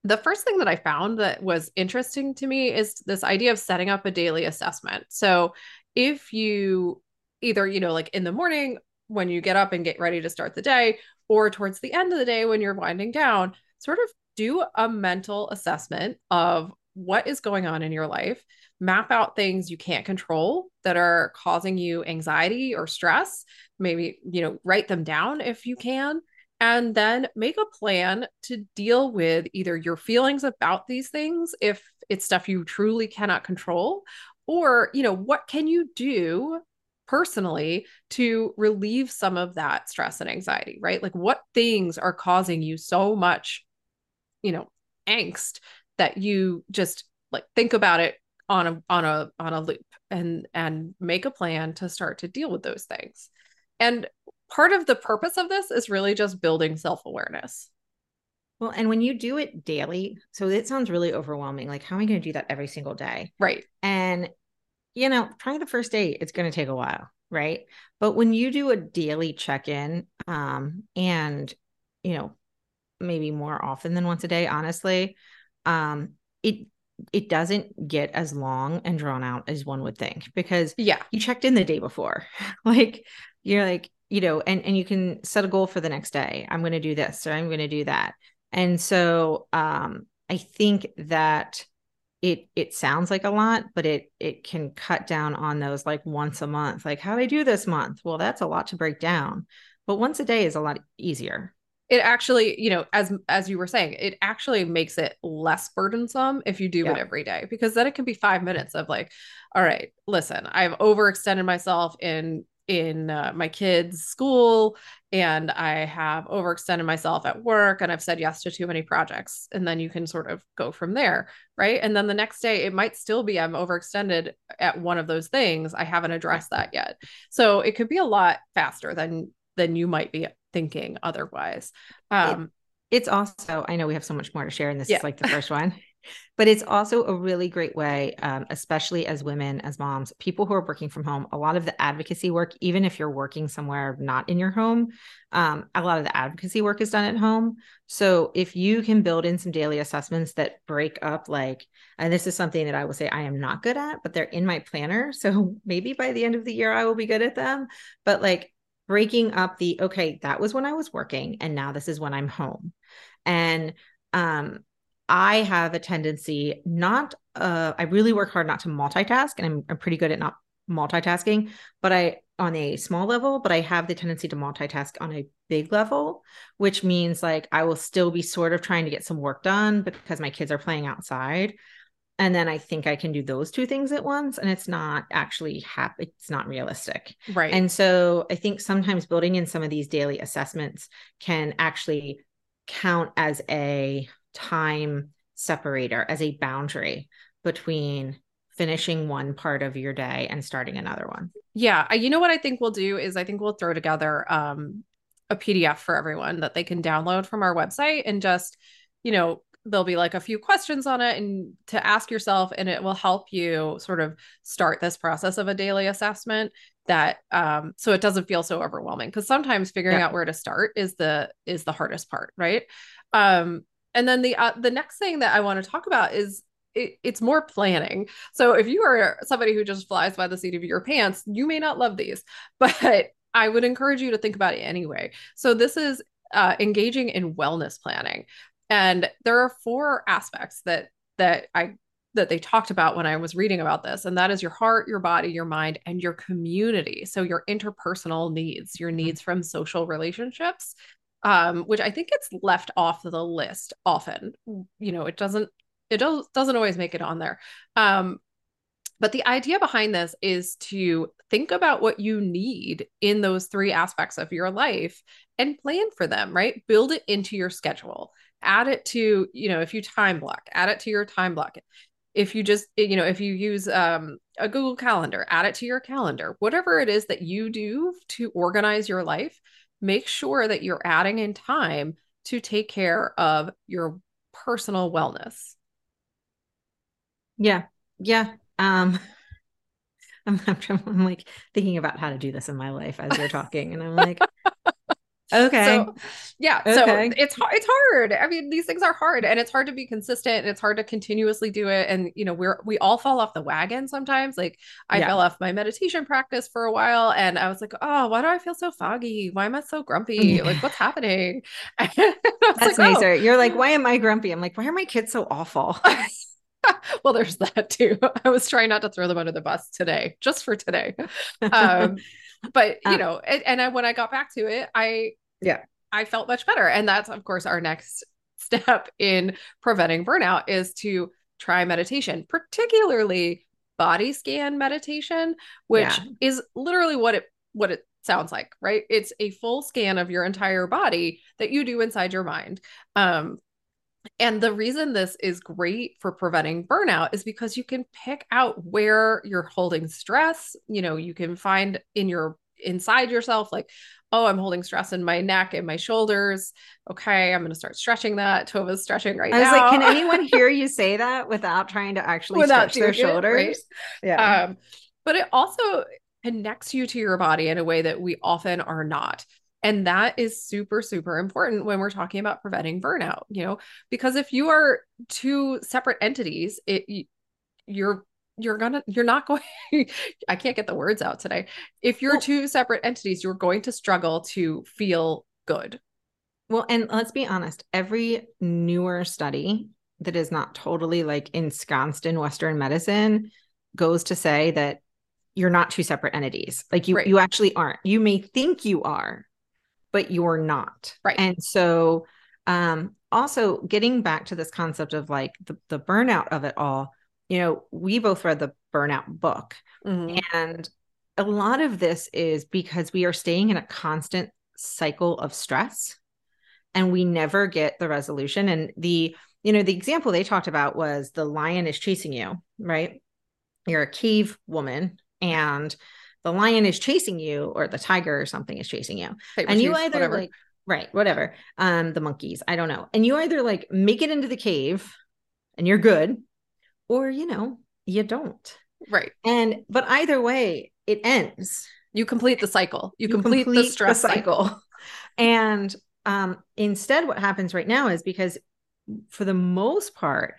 Speaker 1: the first thing that I found that was interesting to me is this idea of setting up a daily assessment. So if you either, you know, like in the morning when you get up and get ready to start the day, or towards the end of the day when you're winding down, sort of do a mental assessment of what is going on in your life, map out things you can't control that are causing you anxiety or stress. Maybe, you know, write them down if you can and then make a plan to deal with either your feelings about these things if it's stuff you truly cannot control or you know what can you do personally to relieve some of that stress and anxiety right like what things are causing you so much you know angst that you just like think about it on a on a on a loop and and make a plan to start to deal with those things and part of the purpose of this is really just building self-awareness.
Speaker 2: Well, and when you do it daily, so it sounds really overwhelming. Like, how am I going to do that every single day?
Speaker 1: Right.
Speaker 2: And, you know, trying the first day, it's going to take a while. Right. But when you do a daily check in, um, and, you know, maybe more often than once a day, honestly, um, it, it doesn't get as long and drawn out as one would think because
Speaker 1: yeah
Speaker 2: you checked in the day before like you're like you know and and you can set a goal for the next day i'm going to do this or i'm going to do that and so um i think that it it sounds like a lot but it it can cut down on those like once a month like how do i do this month well that's a lot to break down but once a day is a lot easier
Speaker 1: it actually you know as as you were saying it actually makes it less burdensome if you do yeah. it every day because then it can be 5 minutes of like all right listen i've overextended myself in in uh, my kids' school and I have overextended myself at work and I've said yes to too many projects. And then you can sort of go from there. Right. And then the next day, it might still be I'm overextended at one of those things. I haven't addressed that yet. So it could be a lot faster than than you might be thinking otherwise. Um,
Speaker 2: it, it's also, I know we have so much more to share, and this yeah. is like the first one but it's also a really great way um, especially as women as moms people who are working from home a lot of the advocacy work even if you're working somewhere not in your home um, a lot of the advocacy work is done at home. So if you can build in some daily assessments that break up like and this is something that i will say i am not good at but they're in my planner. So maybe by the end of the year i will be good at them. But like breaking up the okay that was when i was working and now this is when i'm home. And um I have a tendency not uh I really work hard not to multitask and I'm, I'm pretty good at not multitasking, but I on a small level, but I have the tendency to multitask on a big level, which means like I will still be sort of trying to get some work done because my kids are playing outside. And then I think I can do those two things at once. And it's not actually happy, it's not realistic.
Speaker 1: Right.
Speaker 2: And so I think sometimes building in some of these daily assessments can actually count as a time separator, as a boundary between finishing one part of your day and starting another one.
Speaker 1: Yeah, you know what I think we'll do is I think we'll throw together um a PDF for everyone that they can download from our website and just, you know, there'll be like a few questions on it and to ask yourself and it will help you sort of start this process of a daily assessment that um so it doesn't feel so overwhelming because sometimes figuring yeah. out where to start is the is the hardest part right um and then the uh, the next thing that I want to talk about is it, it's more planning. So if you are somebody who just flies by the seat of your pants, you may not love these, but I would encourage you to think about it anyway. So this is uh, engaging in wellness planning, and there are four aspects that that I that they talked about when I was reading about this, and that is your heart, your body, your mind, and your community. So your interpersonal needs, your mm-hmm. needs from social relationships, um, which I think gets left off the list often. You know, it doesn't it does, doesn't always make it on there. Um, but the idea behind this is to think about what you need in those three aspects of your life and plan for them, right? Build it into your schedule. add it to, you know, if you time block, add it to your time block. If you just, you know, if you use um, a Google Calendar, add it to your calendar, whatever it is that you do to organize your life, make sure that you're adding in time to take care of your personal wellness.
Speaker 2: Yeah. Yeah. Um, I'm, I'm, I'm, like thinking about how to do this in my life as you're talking, and I'm like, okay,
Speaker 1: so, yeah. Okay. So it's it's hard. I mean, these things are hard, and it's hard to be consistent, and it's hard to continuously do it. And you know, we're we all fall off the wagon sometimes. Like I yeah. fell off my meditation practice for a while, and I was like, oh, why do I feel so foggy? Why am I so grumpy? Like, what's happening?
Speaker 2: That's like, nicer. Oh. You're like, why am I grumpy? I'm like, why are my kids so awful?
Speaker 1: well, there's that too. I was trying not to throw them under the bus today, just for today. Um, but you uh, know, and, and I, when I got back to it, I
Speaker 2: yeah,
Speaker 1: I felt much better. And that's of course our next step in preventing burnout is to try meditation, particularly body scan meditation, which yeah. is literally what it what it sounds like, right? It's a full scan of your entire body that you do inside your mind. Um, and the reason this is great for preventing burnout is because you can pick out where you're holding stress. You know, you can find in your inside yourself, like, oh, I'm holding stress in my neck and my shoulders. Okay, I'm going to start stretching that. Tovah's stretching right now.
Speaker 2: I was
Speaker 1: now.
Speaker 2: like, can anyone hear you say that without trying to actually without stretch their shoulders? It, right?
Speaker 1: Yeah. Um, but it also connects you to your body in a way that we often are not. And that is super, super important when we're talking about preventing burnout, you know, because if you are two separate entities, it you're you're gonna you're not going i can't get the words out today if you're well, two separate entities you're going to struggle to feel good
Speaker 2: well and let's be honest every newer study that is not totally like ensconced in western medicine goes to say that you're not two separate entities like you right. you actually aren't you may think you are but you're not.
Speaker 1: Right.
Speaker 2: And so um also getting back to this concept of like the, the burnout of it all, you know, we both read the burnout book. Mm-hmm. And a lot of this is because we are staying in a constant cycle of stress and we never get the resolution. And the, you know, the example they talked about was the lion is chasing you, right? You're a cave woman and the lion is chasing you or the tiger or something is chasing you and you either whatever. like right whatever um the monkeys i don't know and you either like make it into the cave and you're good or you know you don't.
Speaker 1: Right.
Speaker 2: And but either way it ends.
Speaker 1: You complete the cycle. You, you complete, complete, the stress the cycle. cycle.
Speaker 2: And um instead what happens right now is because for the most part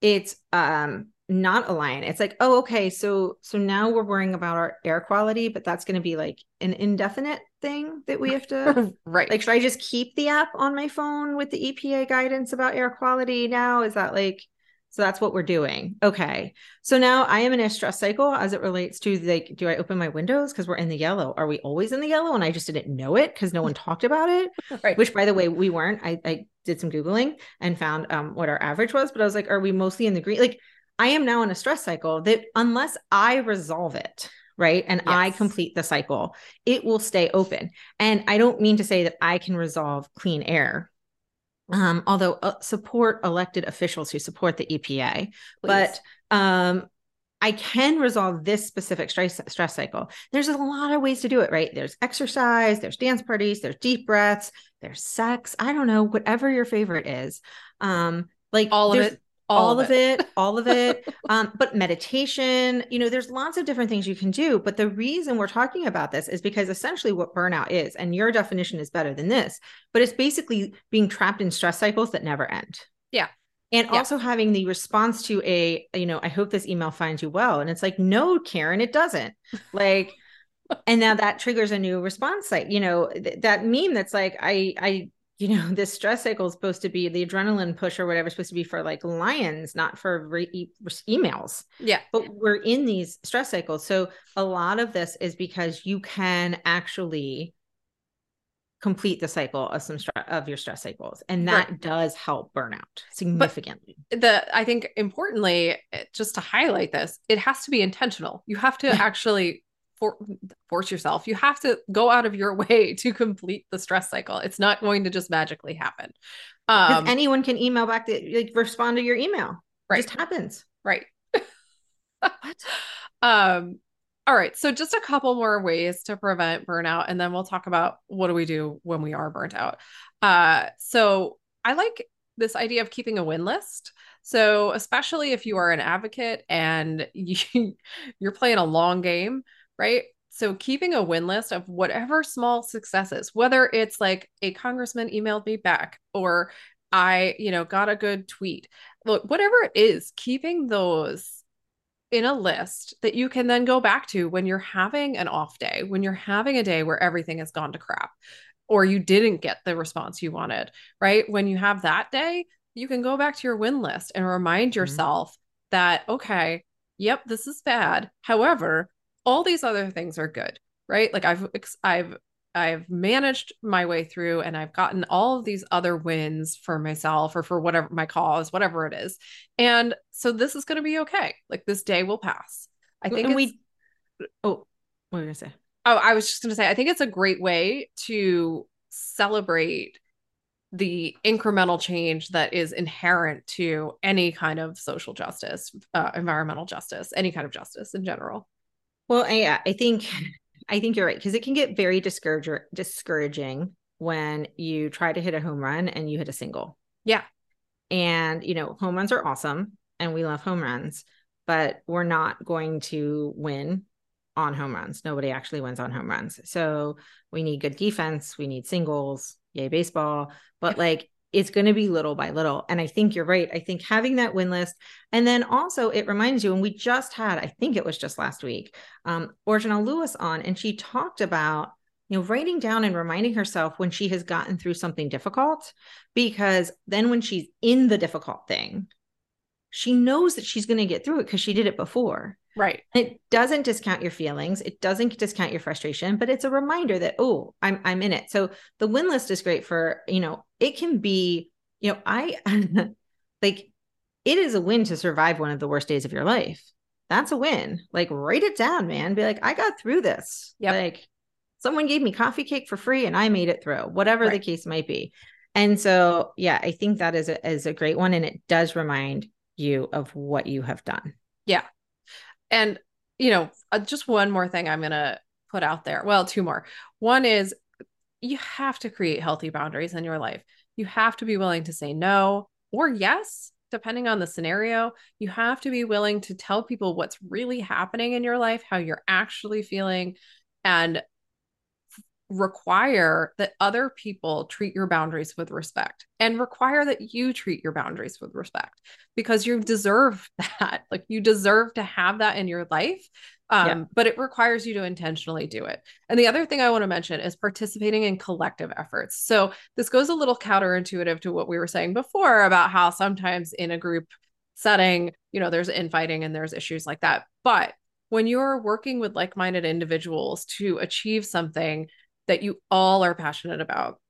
Speaker 2: it's um not a lion it's like oh okay so so now we're worrying about our air quality but that's going to be like an indefinite thing that we have to
Speaker 1: right.
Speaker 2: like should i just keep the app on my phone with the epa guidance about air quality now? Is that like so that's what we're doing. Okay. So now i am in a stress cycle as it relates to like do i open my windows? Because we're in the yellow. Are we always in the yellow? And i just didn't know it because no one talked about it right. which by the way we weren't. I i did some googling and found um what our average was but i was like are we mostly in the green? Like I am now in a stress cycle that unless I resolve it, right, and yes. I complete the cycle, it will stay open. And I don't mean to say that I can resolve clean air. Um, although uh, support elected officials who support the EPA, Please. but um, I can resolve this specific stress stress cycle. There's a lot of ways to do it, right? There's exercise, there's dance parties, there's deep breaths, there's sex. I don't know, whatever your favorite is. Um, like
Speaker 1: all of it
Speaker 2: all, all of, it. it. all of it um, but meditation you know there's lots of different things you can do but the reason we're talking about this is because essentially what burnout is and your definition is better than this but it's basically being trapped in stress cycles that never end
Speaker 1: yeah
Speaker 2: and yeah. also having the response to a you know i hope this email finds you well and it's like no karen it doesn't like and now that triggers a new response like you know th- that meme that's like i i you know this stress cycle is supposed to be the adrenaline push or whatever supposed to be for like lions not for re- emails.
Speaker 1: Yeah.
Speaker 2: But we're in these stress cycles. So a lot of this is because you can actually complete the cycle of some stress of your stress cycles and that right. does help burnout significantly
Speaker 1: but the i think importantly eh, just to highlight this it has to be intentional. You have to actually for, force yourself. You have to go out of your way to complete the stress cycle. It's not going to just magically happen.
Speaker 2: Um, anyone can email back to like respond to your email.
Speaker 1: Right.
Speaker 2: It just happens.
Speaker 1: Right. what? Um, all right. So just a couple more ways to prevent burnout, and then we'll talk about what do we do when we are burnt out. Uh, so I like this idea of keeping a win list. So especially if you are an advocate and you, you're playing a long game, right? So keeping a win list of whatever small successes, whether it's like a congressman emailed me back or I, you know, got a good tweet, look, whatever it is, keeping those in a list that you can then go back to when you're having an off day, when you're having a day where everything has gone to crap or you didn't get the response you wanted, right? When you have that day, you can go back to your win list and remind mm-hmm. yourself mm-hmm. that, okay, yep, this is bad. However, all these other things are good, right? Like I've, I've, I've managed my way through and I've gotten all of these other wins for myself or for whatever my cause, whatever it is. And so this is going to be okay. Like this day will pass. I think we,
Speaker 2: oh, what were you going to say?
Speaker 1: Oh, I was just going to say, I think it's a great way to celebrate the incremental change that is inherent to any kind of social justice, uh, environmental justice, any kind of justice in general.
Speaker 2: Well, I, uh, I think I think you're right because it can get very discouraging discouraging when you try to hit a home run and you hit a single.
Speaker 1: Yeah.
Speaker 2: And you know, home runs are awesome and we love home runs, but we're not going to win on home runs. Nobody actually wins on home runs. So we need good defense, we need singles, yay baseball, but like it's going to be little by little. And I think you're right. I think having that win list, and then also it reminds you, and we just had, I think it was just last week, um, Orjanelle Lewis on, and she talked about, you know, writing down and reminding herself when she has gotten through something difficult, because then when she's in the difficult thing, she knows that she's going to get through it because she did it before.
Speaker 1: Right.
Speaker 2: It doesn't discount your feelings. It doesn't discount your frustration, but it's a reminder that, oh, I'm I'm in it. So the win list is great for, you know, it can be, you know, I like it is a win to survive one of the worst days of your life. That's a win. Like write it down, man. Be like, I got through this.
Speaker 1: Yeah.
Speaker 2: Like someone gave me coffee cake for free and I made it through, whatever right. the case might be. And so, yeah, I think that is a, is a great one. And it does remind you of what you have done.
Speaker 1: Yeah. And, you know, uh, just one more thing I'm going to put out there. Well, two more. One is you have to create healthy boundaries in your life. You have to be willing to say no or yes, depending on the scenario. You have to be willing to tell people what's really happening in your life, how you're actually feeling, and require that other people treat your boundaries with respect and require that you treat your boundaries with respect because you deserve that. Like you deserve to have that in your life. Um, yeah. But it requires you to intentionally do it. And the other thing I want to mention is participating in collective efforts. So this goes a little counterintuitive to what we were saying before about how sometimes in a group setting, you know, there's infighting and there's issues like that. But when you're working with like minded individuals to achieve something, that you all are passionate about,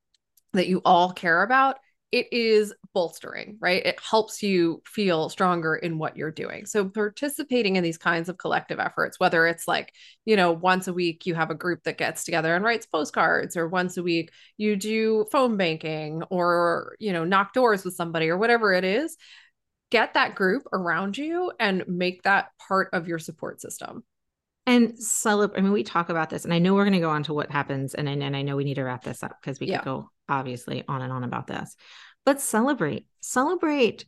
Speaker 1: that you all care about, it is bolstering, right? It helps you feel stronger in what you're doing. So, participating in these kinds of collective efforts, whether it's like, you know, once a week you have a group that gets together and writes postcards, or once a week you do phone banking, or, you know, knock doors with somebody, or whatever it is, get that group around you and make that part of your support system
Speaker 2: and celebrate. I mean, we talk about this, and I know we're going to go on to what happens, and and I know we need to wrap this up because we yeah. could go obviously on and on about this, but celebrate, celebrate.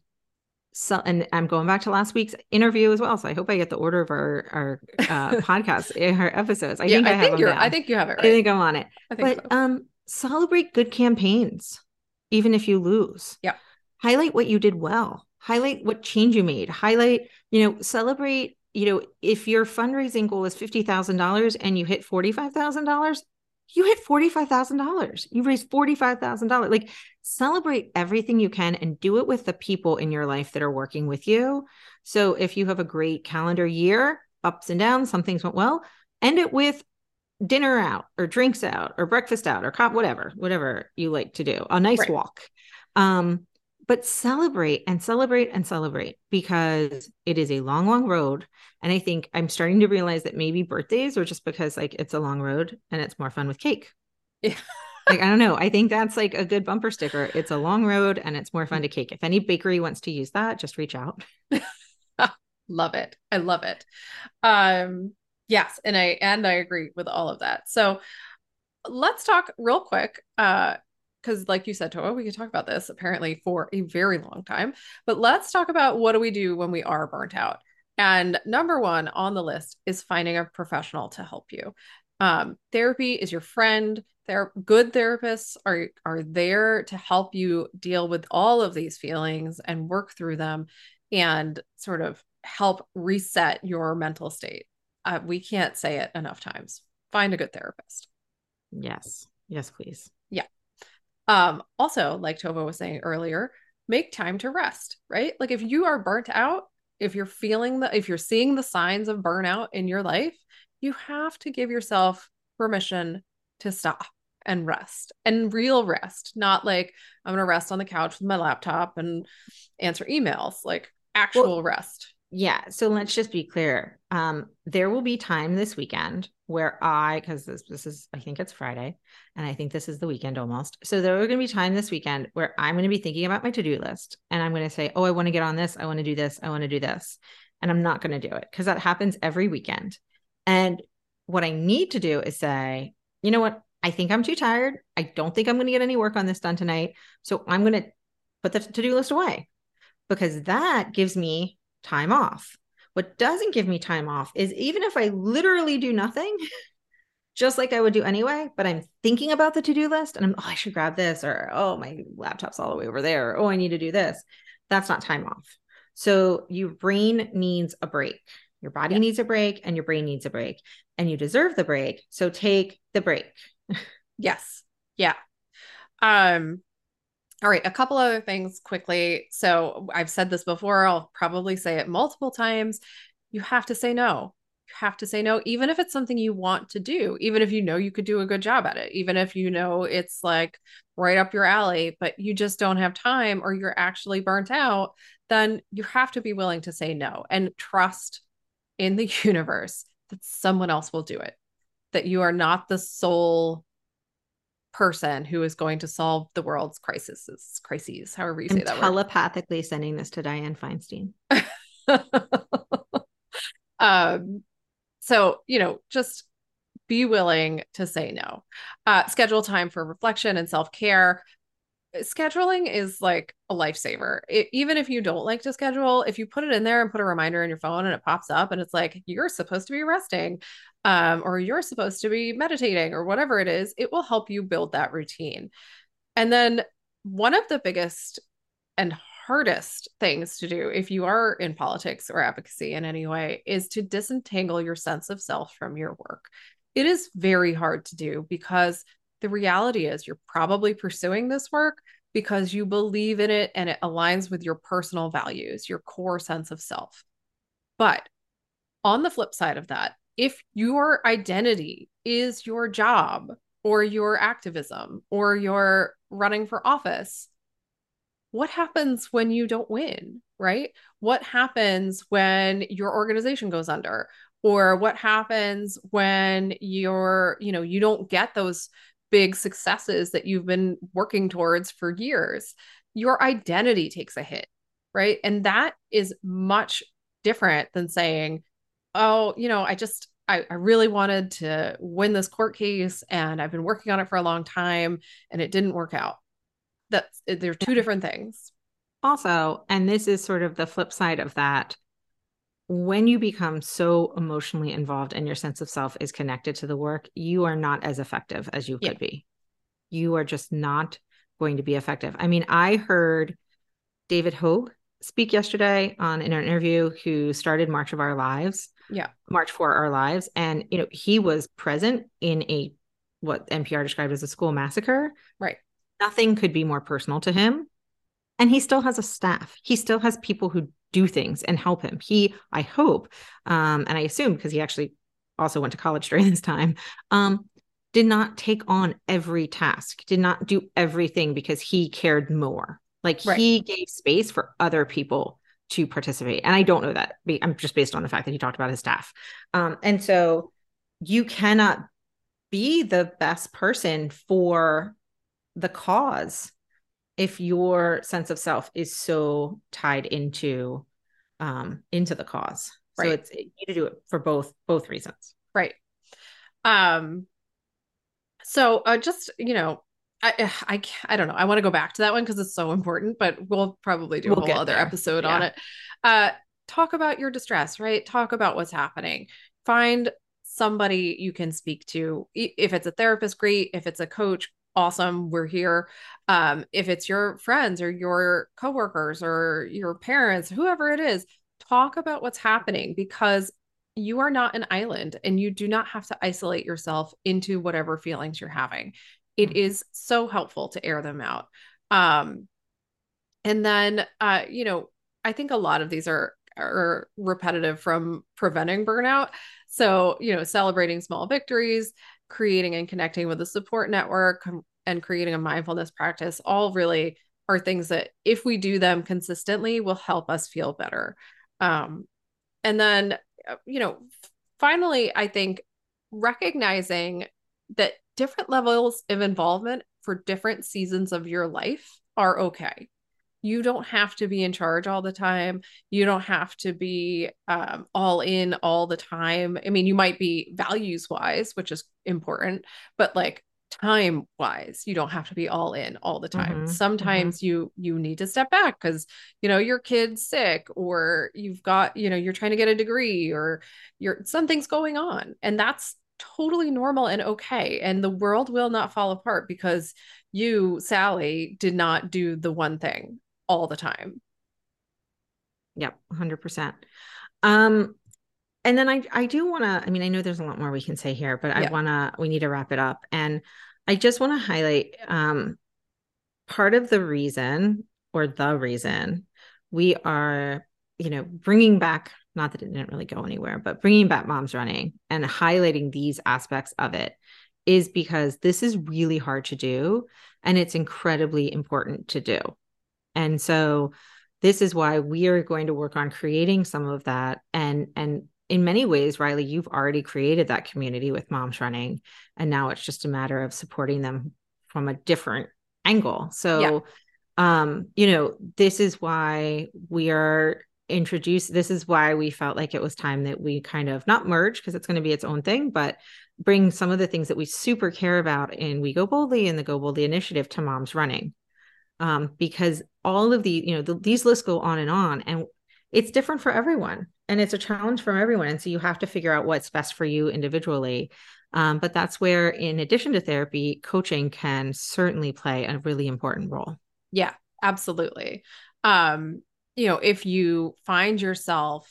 Speaker 2: So, and I'm going back to last week's interview as well. So I hope I get the order of our our uh, podcast, eh, our episodes. I yeah, think I, I
Speaker 1: think you're. I think you have it. Right.
Speaker 2: I think I'm on it. but so. um, celebrate good campaigns, even if you lose.
Speaker 1: Yeah.
Speaker 2: Highlight what you did well. Highlight what change you made. Highlight, you know, celebrate you know, if your fundraising goal is $50,000 and you hit $45,000, you hit $45,000. You raised $45,000. Like celebrate everything you can and do it with the people in your life that are working with you. So if you have a great calendar year, ups and downs, some things went well, end it with dinner out or drinks out or breakfast out or cop whatever, whatever you like to do, a nice right. walk. Um, but celebrate and celebrate and celebrate because it is a long, long road. And I think I'm starting to realize that maybe birthdays are just because like it's a long road and it's more fun with cake.
Speaker 1: Yeah.
Speaker 2: like I don't know. I think that's like a good bumper sticker. It's a long road and it's more fun to cake. If any bakery wants to use that, just reach out.
Speaker 1: love it. I love it. Um yes, and I and I agree with all of that. So let's talk real quick uh because like you said Tovah, we could talk about this apparently for a very long time. But let's talk about what do we do when we are burnt out. And number one on the list is finding a professional to help you. Um, therapy is your friend. There, good therapists are are there to help you deal with all of these feelings and work through them, and sort of help reset your mental state. Uh, we can't say it enough times. Find a good therapist.
Speaker 2: Yes. Yes, please.
Speaker 1: Yeah. Um, also, like Tovah was saying earlier, make time to rest, right? Like if you are burnt out, if you're feeling the if you're seeing the signs of burnout in your life, you have to give yourself permission to stop and rest and real rest, not like I'm going to rest on the couch with my laptop and answer emails, like actual well, rest.
Speaker 2: Yeah. So let's just be clear. Um, there will be time this weekend where I, because this, this is, I think it's Friday, and I think this is the weekend almost. So there are going to be time this weekend where I'm going to be thinking about my to do list and I'm going to say, oh, I want to get on this. I want to do this. I want to do this. And I'm not going to do it because that happens every weekend. And what I need to do is say, you know what? I think I'm too tired. I don't think I'm going to get any work on this done tonight. So I'm going to put the to do list away because that gives me time off. What doesn't give me time off is even if I literally do nothing, just like I would do anyway, but I'm thinking about the to do list and I'm, oh, I should grab this, or oh, my laptop's all the way over there, or oh, I need to do this. That's not time off. So your brain needs a break. Your body yeah. needs a break and your brain needs a break, and you deserve the break. So take the break.
Speaker 1: yes. Yeah. Um, all right, a couple other things quickly. So I've said this before, I'll probably say it multiple times. You have to say no. You have to say no, even if it's something you want to do, even if you know you could do a good job at it, even if you know it's like right up your alley, but you just don't have time or you're actually burnt out, then you have to be willing to say no and trust in the universe that someone else will do it, that you are not the sole person who is going to solve the world's crises, crises, however you say I'm that.
Speaker 2: Telepathically word. sending this to Dianne Feinstein.
Speaker 1: um, so you know, just be willing to say no. Uh, schedule time for reflection and self care. Scheduling is like a lifesaver. It, even if you don't like to schedule, if you put it in there and put a reminder in your phone and it pops up and it's like you're supposed to be resting, um, or you're supposed to be meditating or whatever it is, it will help you build that routine. And then one of the biggest and hardest things to do if you are in politics or advocacy in any way is to disentangle your sense of self from your work. It is very hard to do because the reality is you're probably pursuing this work because you believe in it and it aligns with your personal values, your core sense of self. But on the flip side of that, if your identity is your job or your activism or your running for office, what happens when you don't win, right? What happens when your organization goes under? Or what happens when you're, you know, you don't get those big successes that you've been working towards for years? Your identity takes a hit, right? And that is much different than saying, oh, you know, I just, I, I really wanted to win this court case and I've been working on it for a long time and it didn't work out. That's, eh, they're two different things.
Speaker 2: Also, and this is sort of the flip side of that. When you become so emotionally involved and your sense of self is connected to the work, you are not as effective as you could yeah. be. You are just not going to be effective. I mean, I heard David Hogg speak yesterday on in an interview who started March of Our Lives.
Speaker 1: Yeah.
Speaker 2: March for Our Lives. And, you know, he was present in a what NPR described as a school massacre.
Speaker 1: Right.
Speaker 2: Nothing could be more personal to him. And he still has a staff. He still has people who do things and help him. He, I hope, um, and I assume because he actually also went to college during this time, um, did not take on every task, did not do everything because he cared more Like right. he gave space for other people to participate. And I don't know that. I'm just based on the fact that he talked about his staff. Um, and so you cannot be the best person for the cause if your sense of self is so tied into um into the cause right. so it's you need to do it for both both reasons
Speaker 1: right um so uh, just you know I, I I don't know. I want to go back to that one because it's so important, but we'll probably do we'll a whole other there. episode yeah. on it. Uh, talk about your distress, right? Talk about what's happening. Find somebody you can speak to. If it's a therapist, great. If it's a coach, awesome. We're here. Um, if it's your friends or your coworkers or your parents, whoever it is, talk about what's happening because you are not an island and you do not have to isolate yourself into whatever feelings you're having. It mm-hmm. so helpful to air them out. Um, and then, uh, you know, I think a lot of these are are repetitive from preventing burnout. So, you know, celebrating small victories, creating and connecting with a support network, and creating a mindfulness practice all really are things that if we do them consistently will help us feel better. Um, and then, uh, you know, finally, I think recognizing that different levels of involvement for different seasons of your life are okay. You don't have to be in charge all the time. You don't have to be um, all in all the time. I mean you might be values wise which is important but like time wise you don't have to be all in all the time. Mm-hmm. sometimes mm-hmm. you you need to step back because you know your kid's sick or you've got you know you're trying to get a degree or you're something's going on. And that's totally normal and okay and the world will not fall apart because you sally did not do the one thing all the time.
Speaker 2: Yep, 100%. Um and then I I do want to I mean I know there's a lot more we can say here, but I want to we need to wrap it up and I just want to highlight um part of the reason or the reason we are you know bringing back not that it didn't really go anywhere but bringing back moms running and highlighting these aspects of it is because this is really hard to do and it's incredibly important to do. And so this is why we are going to work on creating some of that. And and in many ways rielly you've already created that community with moms running and now it's just a matter of supporting them from a different angle. So yeah. um you know this is why we are introduced this is why we felt like it was time that we kind of not merge because it's going to be its own thing but bring some of the things that we super care about in we go boldly and the go boldly initiative to moms running. Um, because all of the you know the, these lists go on and on and it's different for everyone and it's a challenge for everyone and so you have to figure out what's best for you individually. Um, but that's where in addition to therapy coaching can certainly play a really important role.
Speaker 1: Yeah absolutely. Um you know if you find yourself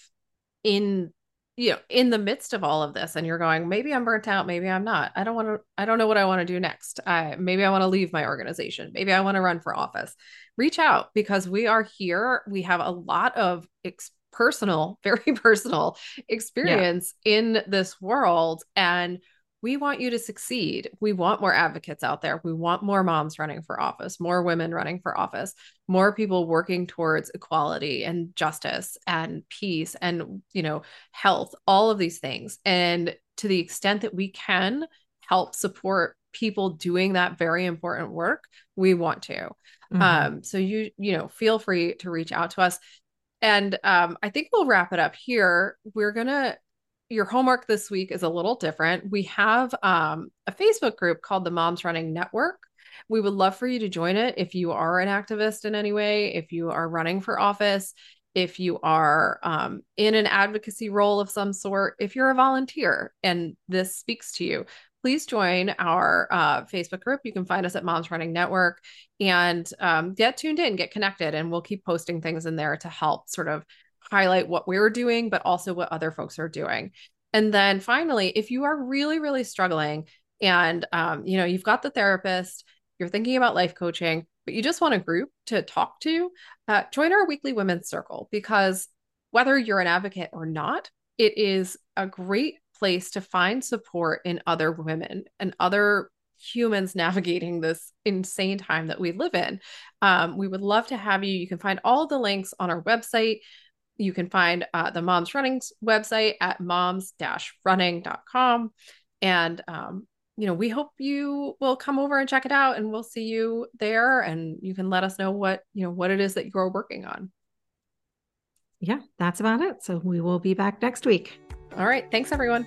Speaker 1: in you know in the midst of all of this and you're going maybe i'm burnt out maybe i'm not. I don't want to i don't know what i want to do next. I, maybe i want to leave my organization. Maybe i want to run for office. Reach out because we are here. We have a lot of ex- personal very personal experience yeah. in this world. And we want you to succeed. We want more advocates out there. We want more moms running for office, more women running for office, more people working towards equality and justice and peace and, you know, health, all of these things. And to the extent that we can help support people doing that very important work, we want to. Mm-hmm. Um, so you, you know, feel free to reach out to us. And um, I think we'll wrap it up here. We're going to your homework this week is a little different. We have um, a Facebook group called the Moms Running Network. We would love for you to join it if you are an activist in any way, if you are running for office, if you are um, in an advocacy role of some sort, if you're a volunteer and this speaks to you, please join our uh, Facebook group. You can find us at Moms Running Network and um, get tuned in, get connected, and we'll keep posting things in there to help sort of highlight what we're doing, but also what other folks are doing. And then finally, if you are really, really struggling and um, you know, you've got the therapist, you're thinking about life coaching, but you just want a group to talk to, uh, join our weekly women's circle because whether you're an advocate or not, it is a great place to find support in other women and other humans navigating this insane time that we live in. Um, we would love to have you. You can find all the links on our website. You can find uh, the Moms Running website at moms-running.com. And um, you know, we hope you will come over and check it out and we'll see you there and you can let us know what, you know, what it is that you're working on.
Speaker 2: Yeah, that's about it. So we will be back next week.
Speaker 1: All right. Thanks, everyone.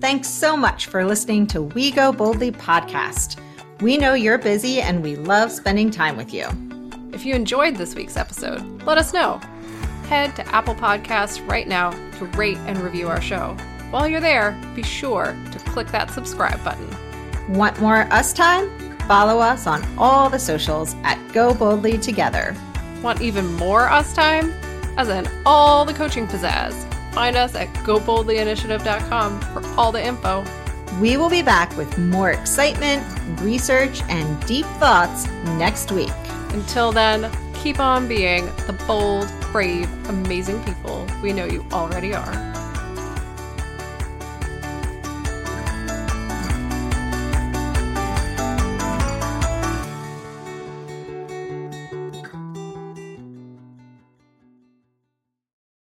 Speaker 2: Thanks so much for listening to We Go Boldly podcast. We know you're busy and we love spending time with you.
Speaker 1: If you enjoyed this week's episode, let us know. Head to Apple Podcasts right now to rate and review our show. While you're there, be sure to click that subscribe button.
Speaker 2: Want more us time? Follow us on all the socials at Go Boldly Together.
Speaker 1: Want even more us time? As in all the coaching pizzazz. Find us at goboldlyinitiative.com for all the info.
Speaker 2: We will be back with more excitement, research, and deep thoughts next week.
Speaker 1: Until then, keep on being the bold, brave, amazing people we know you already are.